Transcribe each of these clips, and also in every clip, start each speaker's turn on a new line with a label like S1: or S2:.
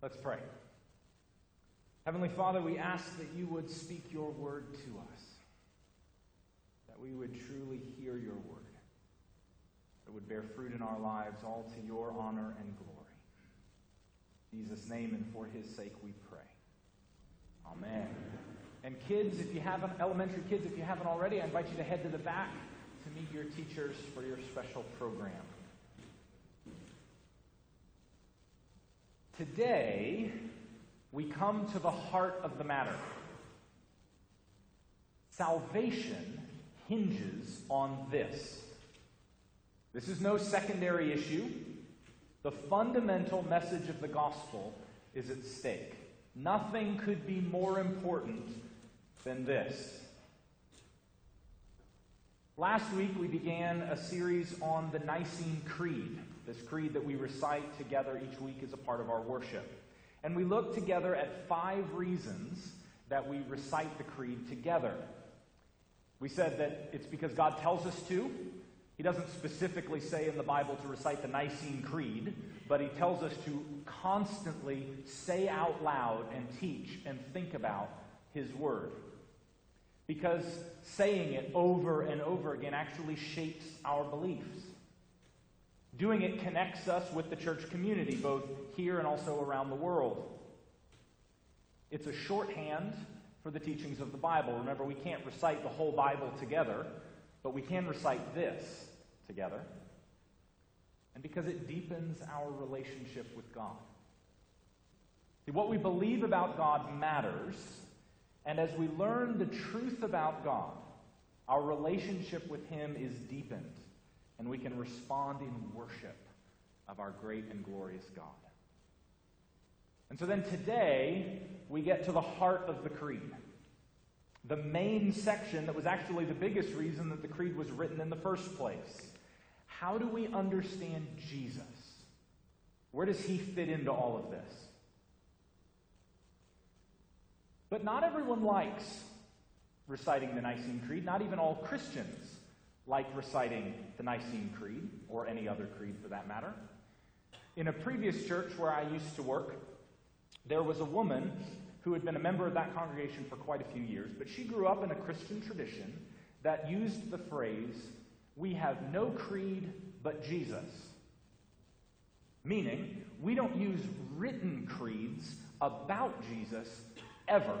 S1: Let's pray. Heavenly Father, we ask that you would speak your word to us, that we would truly hear your word, that would bear fruit in our lives, all to your honor and glory. In Jesus' name and for his sake we pray. Amen. And kids, if you haven't, elementary kids, if you haven't already, I invite you to head to the back to meet your teachers for your special program. Today, we come to the heart of the matter. Salvation hinges on this. This is no secondary issue. The fundamental message of the gospel is at stake. Nothing could be more important than this. Last week, we began a series on the Nicene Creed, this creed that we recite together each week is a part of our worship. And we look together at five reasons that we recite the creed together. We said that it's because God tells us to. He doesn't specifically say in the Bible to recite the Nicene Creed, but He tells us to constantly say out loud and teach and think about His Word because saying it over and over again actually shapes our beliefs. Doing it connects us with the church community, both here and also around the world. It's a shorthand for the teachings of the Bible. Remember, we can't recite the whole Bible together, but we can recite this together. And because it deepens our relationship with God. See, what we believe about God matters and as we learn the truth about God, our relationship with Him is deepened, and we can respond in worship of our great and glorious God. And so then today, we get to the heart of the Creed. The main section that was actually the biggest reason that the Creed was written in the first place. How do we understand Jesus? Where does he fit into all of this? But not everyone likes reciting the Nicene Creed. Not even all Christians like reciting the Nicene Creed, or any other creed for that matter. In a previous church where I used to work, there was a woman who had been a member of that congregation for quite a few years, but she grew up in a Christian tradition that used the phrase, We have no creed but Jesus. Meaning, we don't use written creeds about Jesus ever.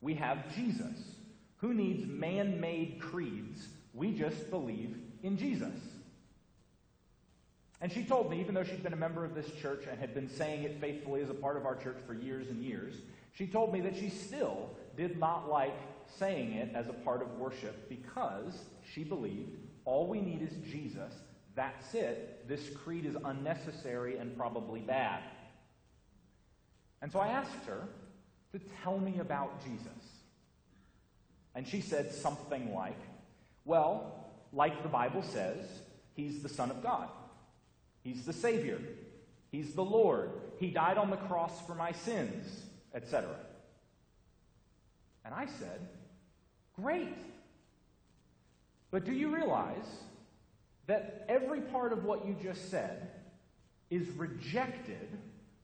S1: We have Jesus. Who needs man made creeds? We just believe in Jesus. And she told me, even though she'd been a member of this church and had been saying it faithfully as a part of our church for years and years, she told me that she still did not like saying it as a part of worship because she believed all we need is Jesus. That's it. This creed is unnecessary and probably bad. And so I asked her, to tell me about Jesus. And she said something like, Well, like the Bible says, he's the Son of God, he's the Savior, he's the Lord, he died on the cross for my sins, etc. And I said, Great. But do you realize that every part of what you just said is rejected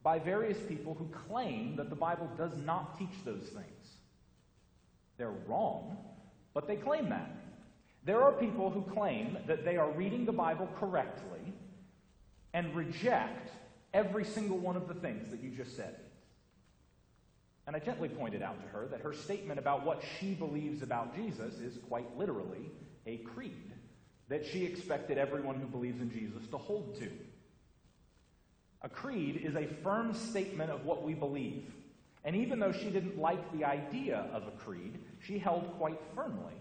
S1: by various people who claim that the Bible does not teach those things. They're wrong, but they claim that. There are people who claim that they are reading the Bible correctly and reject every single one of the things that you just said. And I gently pointed out to her that her statement about what she believes about Jesus is quite literally a creed that she expected everyone who believes in Jesus to hold to. A creed is a firm statement of what we believe. And even though she didn't like the idea of a creed, she held quite firmly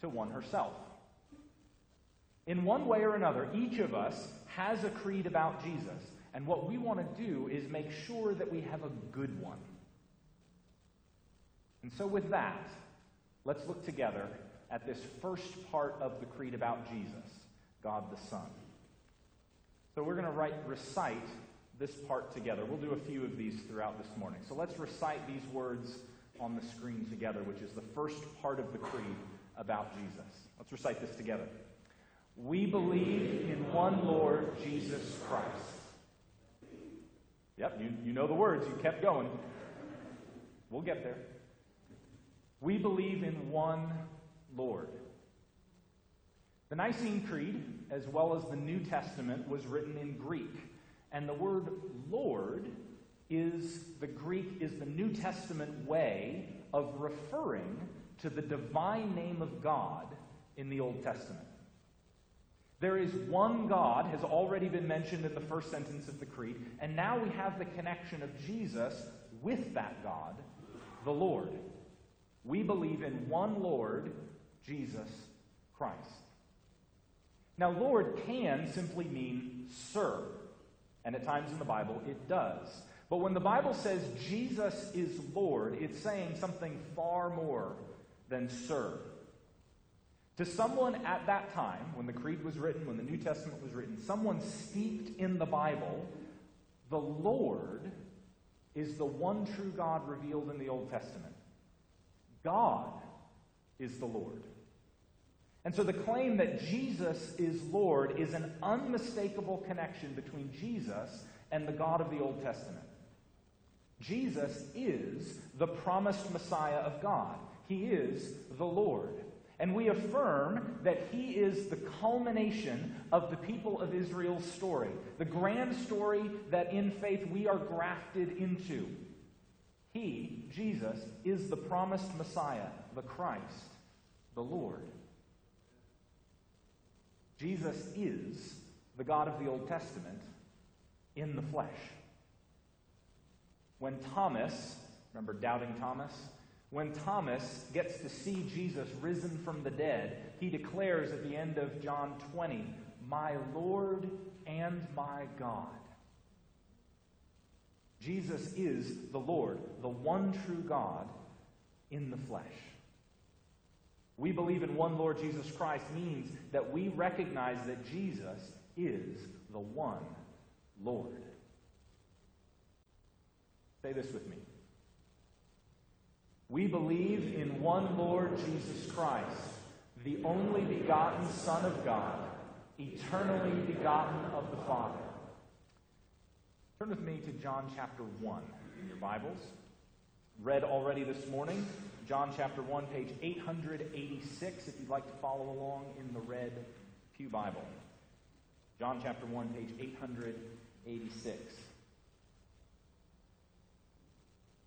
S1: to one herself. In one way or another, each of us has a creed about Jesus. And what we want to do is make sure that we have a good one. And so, with that, let's look together at this first part of the creed about Jesus, God the Son. So, we're going to write, recite this part together. We'll do a few of these throughout this morning. So let's recite these words on the screen together, which is the first part of the creed about Jesus. Let's recite this together. We believe in one Lord Jesus Christ, Yep, you, you know the words. You kept going. We'll get there. We believe in one Lord. The Nicene Creed, as well as the New Testament, was written in Greek. And the word Lord is the Greek, is the New Testament way of referring to the divine name of God in the Old Testament. There is one God, has already been mentioned in the first sentence of the Creed, and now we have the connection of Jesus with that God, the Lord. We believe in one Lord, Jesus Christ. Now, Lord can simply mean sir, and at times in the Bible it does. But when the Bible says Jesus is Lord, it's saying something far more than sir. To someone at that time, when the Creed was written, when the New Testament was written, someone steeped in the Bible, the Lord is the one true God revealed in the Old Testament. God is the Lord. And so the claim that Jesus is Lord is an unmistakable connection between Jesus and the God of the Old Testament. Jesus is the promised Messiah of God. He is the Lord. And we affirm that he is the culmination of the people of Israel's story, the grand story that in faith we are grafted into. He, Jesus, is the promised Messiah, the Christ, the Lord. Jesus is the God of the Old Testament in the flesh. When Thomas, remember doubting Thomas? When Thomas gets to see Jesus risen from the dead, he declares at the end of John 20, My Lord and my God. Jesus is the Lord, the one true God in the flesh. We believe in one Lord Jesus Christ means that we recognize that Jesus is the one Lord. Say this with me. We believe in one Lord Jesus Christ, the only begotten Son of God, eternally begotten of the Father. Turn with me to John chapter 1 in your Bibles. Read already this morning, John chapter 1, page 886, if you'd like to follow along in the red Pew Bible. John chapter 1, page 886.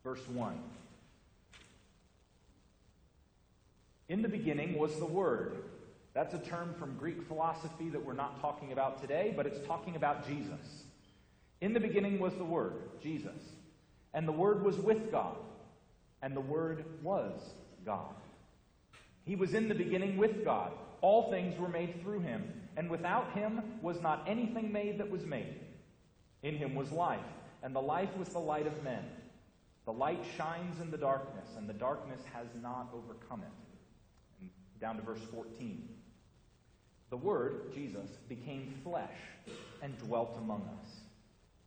S1: Verse 1. In the beginning was the Word. That's a term from Greek philosophy that we're not talking about today, but it's talking about Jesus. In the beginning was the Word, Jesus. And the Word was with God, and the Word was God. He was in the beginning with God. All things were made through him, and without him was not anything made that was made. In him was life, and the life was the light of men. The light shines in the darkness, and the darkness has not overcome it. Down to verse 14. The Word, Jesus, became flesh and dwelt among us.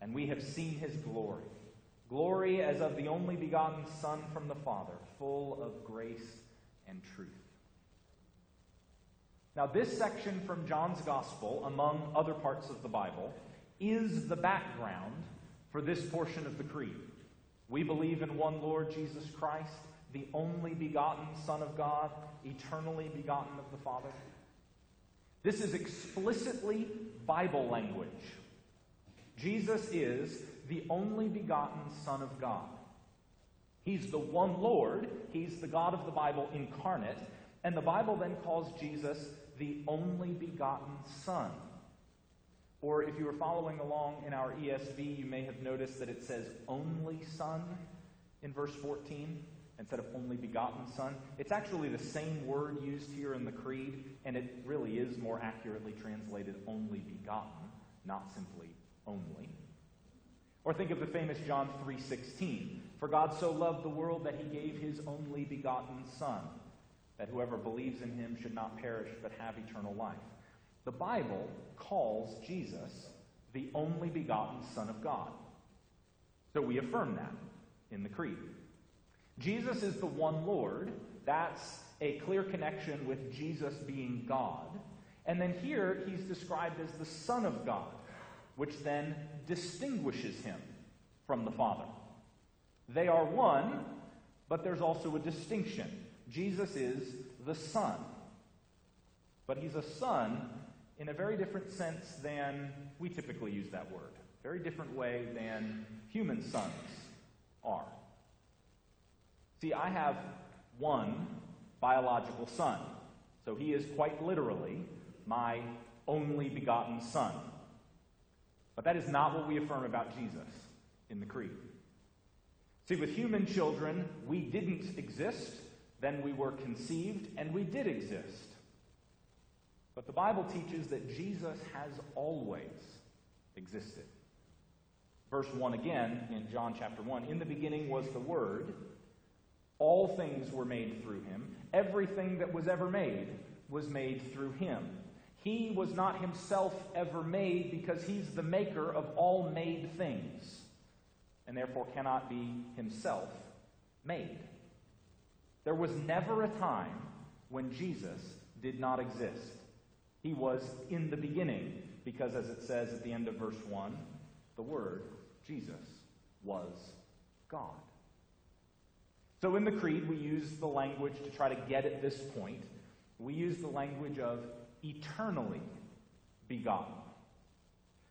S1: And we have seen his glory. Glory as of the only begotten Son from the Father, full of grace and truth. Now, this section from John's Gospel, among other parts of the Bible, is the background for this portion of the Creed. We believe in one Lord Jesus Christ, the only begotten Son of God, eternally begotten of the Father. This is explicitly Bible language. Jesus is the only begotten Son of God. He's the one Lord, He's the God of the Bible incarnate, and the Bible then calls Jesus the only begotten Son. Or if you were following along in our ESV, you may have noticed that it says only Son in verse 14 instead of only begotten Son. It's actually the same word used here in the Creed, and it really is more accurately translated only begotten, not simply only. Or think of the famous John 3:16. For God so loved the world that he gave his only begotten son, that whoever believes in him should not perish but have eternal life. The Bible calls Jesus the only begotten son of God. So we affirm that in the creed. Jesus is the one Lord. That's a clear connection with Jesus being God. And then here he's described as the Son of God, which then distinguishes him from the Father. They are one, but there's also a distinction. Jesus is the Son. But he's a son in a very different sense than we typically use that word. Very different way than human sons are. See, I have one biological son. So he is quite literally my only begotten son. But that is not what we affirm about Jesus in the Creed. See, with human children, we didn't exist, then we were conceived, and we did exist. But the Bible teaches that Jesus has always existed. Verse 1 again in John chapter 1 In the beginning was the Word. All things were made through him. Everything that was ever made was made through him. He was not himself ever made because he's the maker of all made things, and therefore cannot be himself made. There was never a time when Jesus did not exist. He was in the beginning, because as it says at the end of verse 1, the Word, Jesus, was God. So in the Creed, we use the language to try to get at this point. We use the language of eternally begotten.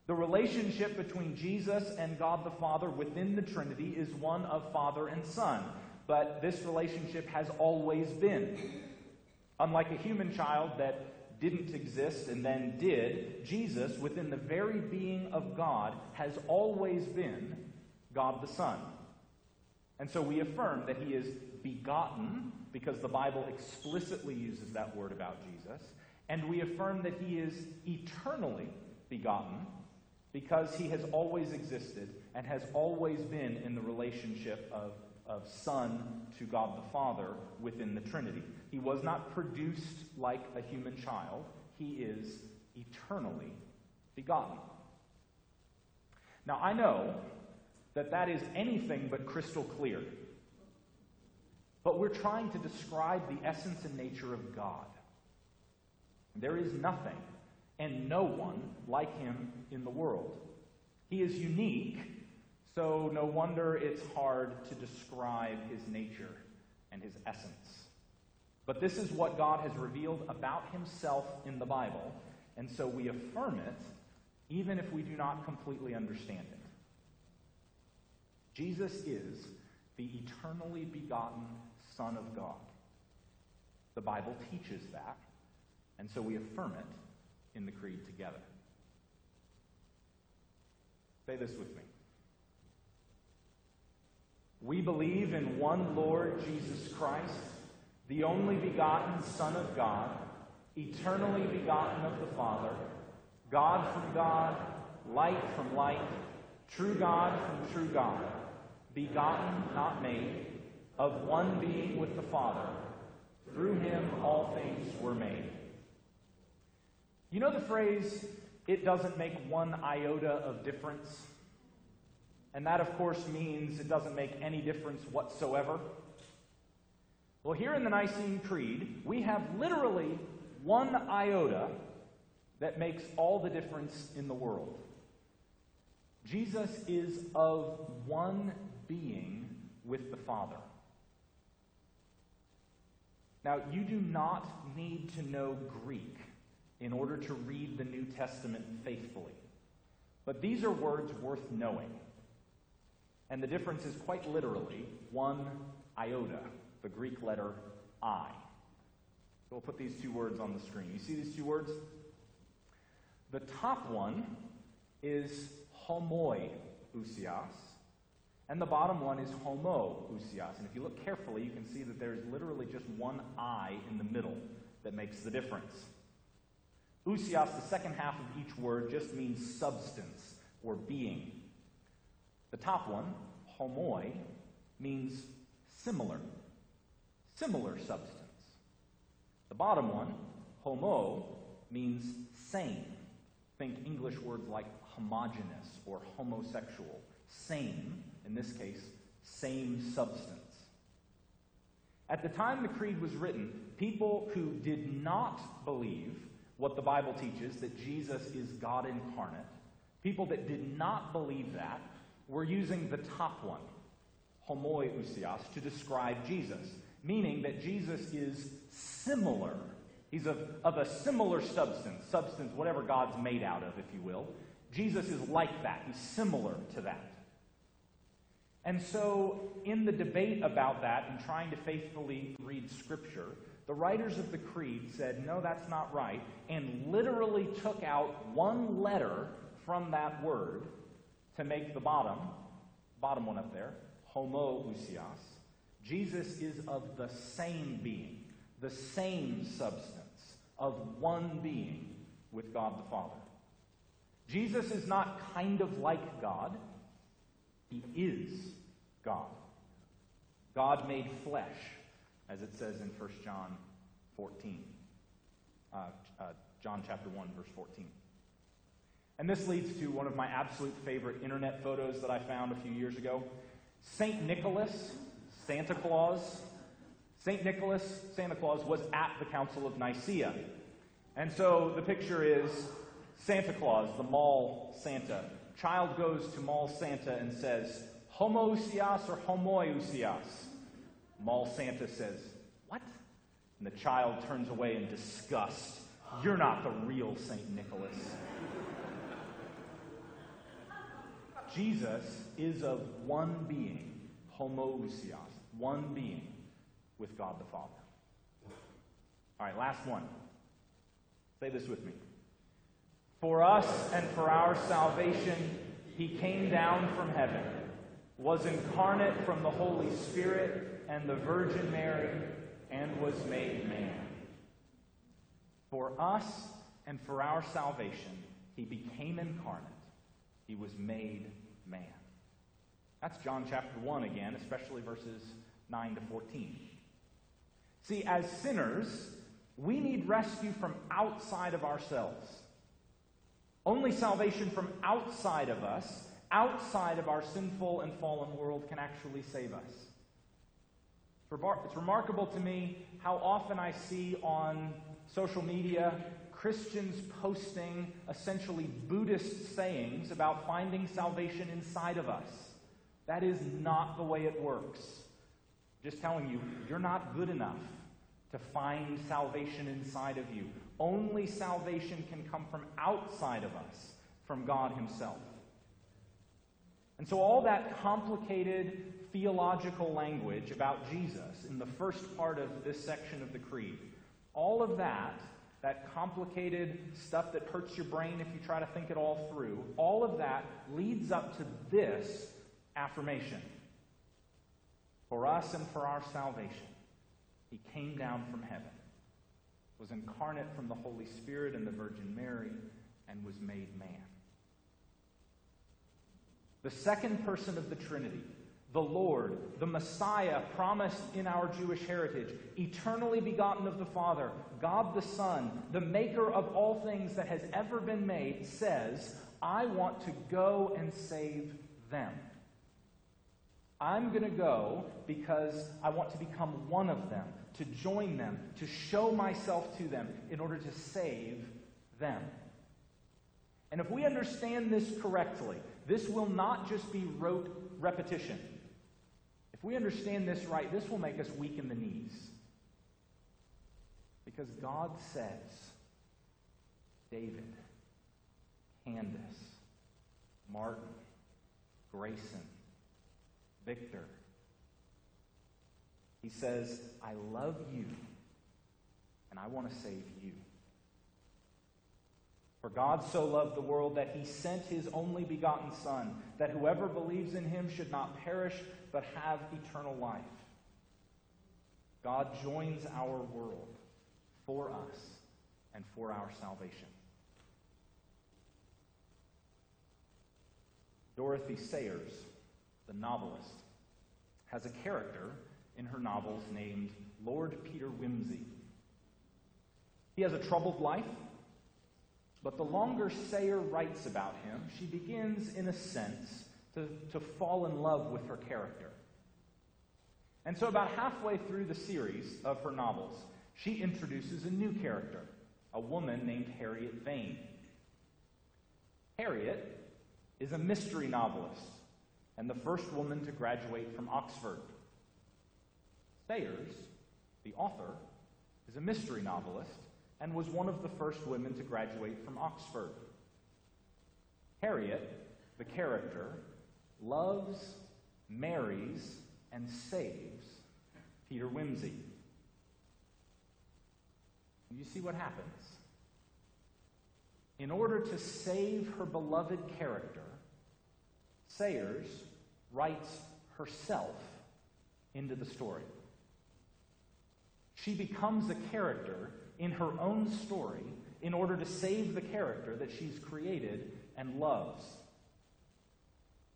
S1: The relationship between Jesus and God the Father within the Trinity is one of Father and Son, but this relationship has always been. Unlike a human child that didn't exist and then did, Jesus, within the very being of God, has always been God the Son. And so we affirm that he is begotten, because the Bible explicitly uses that word about Jesus. And we affirm that he is eternally begotten, because he has always existed and has always been in the relationship of, of Son to God the Father within the Trinity. He was not produced like a human child, he is eternally begotten. Now, I know that that is anything but crystal clear. But we're trying to describe the essence and nature of God. There is nothing and no one like him in the world. He is unique, so no wonder it's hard to describe his nature and his essence. But this is what God has revealed about himself in the Bible, and so we affirm it even if we do not completely understand it. Jesus is the eternally begotten Son of God. The Bible teaches that, and so we affirm it in the Creed together. Say this with me. We believe in one Lord Jesus Christ, the only begotten Son of God, eternally begotten of the Father, God from God, light from light, true God from true God begotten, not made, of one being with the Father. Through him all things were made. You know the phrase, it doesn't make one iota of difference? And that, of course, means it doesn't make any difference whatsoever. Well, here in the Nicene Creed, we have literally one iota that makes all the difference in the world. Jesus is of one being with the Father. Now, you do not need to know Greek in order to read the New Testament faithfully. But these are words worth knowing. And the difference is quite literally one iota, the Greek letter I. So we'll put these two words on the screen. You see these two words? The top one is homoi ousios, and the bottom one is homoousios. And if you look carefully, you can see that there's literally just one I in the middle that makes the difference. Ousios, the second half of each word, just means substance or being. The top one, homoi, means similar, similar substance. The bottom one, homo, means same. Think English words like homogenous or homosexual. Same in this case, same substance. At the time the Creed was written, people who did not believe what the Bible teaches, that Jesus is God incarnate, people that did not believe that, we're using the top one, homoiousios, to describe Jesus, meaning that Jesus is similar. He's of, of a similar substance, substance, whatever God's made out of, if you will. Jesus is like that. He's similar to that. And so, in the debate about that and trying to faithfully read Scripture, the writers of the Creed said, no, that's not right, and literally took out one letter from that word to make the bottom, bottom one up there, homoousios. Jesus is of the same being, the same substance, of one being with God the Father. Jesus is not kind of like God. He is God. God made flesh, as it says in 1 John 14. Uh, uh, John chapter 1, verse 14. And this leads to one of my absolute favorite internet photos that I found a few years ago. St. Nicholas, Santa Claus, St. Nicholas, Santa Claus, was at the Council of Nicaea. And so the picture is Santa Claus, the mall Santa. Child goes to mall Santa and says, Homoousios or homoiousios? Mall Santa says, What? And the child turns away in disgust. You're not the real St. Nicholas. Jesus is of one being, homoousios, one being with God the Father. All right, last one. Say this with me. For us and for our salvation, he came down from heaven, was incarnate from the Holy Spirit and the Virgin Mary, and was made man. For us and for our salvation, he became incarnate. He was made man. That's John chapter 1 again, especially verses 9 to 14. See, as sinners, we need rescue from outside of ourselves. Only salvation from outside of us, outside of our sinful and fallen world, can actually save us. It's remarkable to me how often I see on social media Christians posting essentially Buddhist sayings about finding salvation inside of us. That is not the way it works. Just telling you, you're not good enough to find salvation inside of you. Only salvation can come from outside of us, from God Himself. And so, all that complicated theological language about Jesus in the first part of this section of the Creed, all of that, that complicated stuff that hurts your brain if you try to think it all through, all of that leads up to this affirmation For us and for our salvation, He came down from heaven was incarnate from the Holy Spirit and the Virgin Mary, and was made man. The second person of the Trinity, the Lord, the Messiah promised in our Jewish heritage, eternally begotten of the Father, God the Son, the maker of all things that has ever been made, says, I want to go and save them. I'm going to go because I want to become one of them to join them, to show myself to them in order to save them. And if we understand this correctly, this will not just be rote repetition. If we understand this right, this will make us weak in the knees. Because God says, David, Candace, Martin, Grayson, Victor, he says, I love you, and I want to save you. For God so loved the world that he sent his only begotten Son, that whoever believes in him should not perish, but have eternal life. God joins our world for us and for our salvation. Dorothy Sayers, the novelist, has a character in her novels named Lord Peter Wimsey. He has a troubled life, but the longer Sayer writes about him, she begins, in a sense, to, to fall in love with her character. And so, about halfway through the series of her novels, she introduces a new character, a woman named Harriet Vane. Harriet is a mystery novelist and the first woman to graduate from Oxford. Sayers, the author, is a mystery novelist and was one of the first women to graduate from Oxford. Harriet, the character, loves, marries, and saves Peter Wimsey. You see what happens? In order to save her beloved character, Sayers writes herself into the story. She becomes a character in her own story in order to save the character that she's created and loves.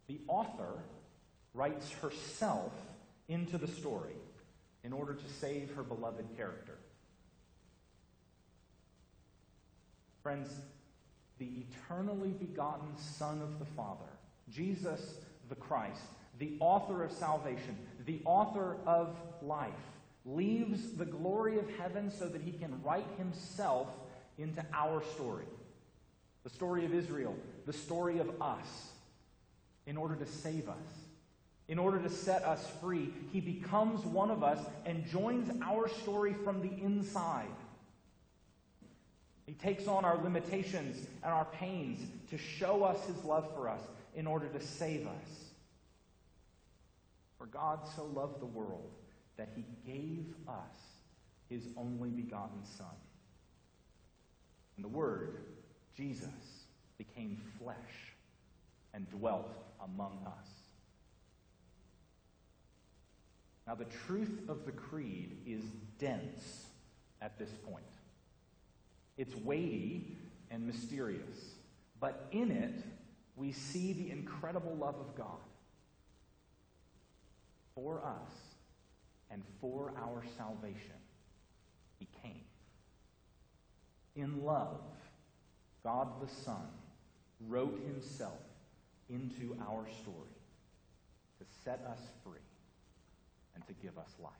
S1: The author writes herself into the story in order to save her beloved character. Friends, the eternally begotten Son of the Father, Jesus the Christ, the author of salvation, the author of life, leaves the glory of heaven so that he can write himself into our story. The story of Israel, the story of us, in order to save us, in order to set us free. He becomes one of us and joins our story from the inside. He takes on our limitations and our pains to show us his love for us in order to save us. For God so loved the world that he gave us his only begotten Son. And the Word, Jesus, became flesh and dwelt among us. Now, the truth of the creed is dense at this point. It's weighty and mysterious, but in it, we see the incredible love of God for us and for our salvation. He came. In love, God the Son wrote himself into our story to set us free and to give us life.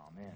S1: Amen.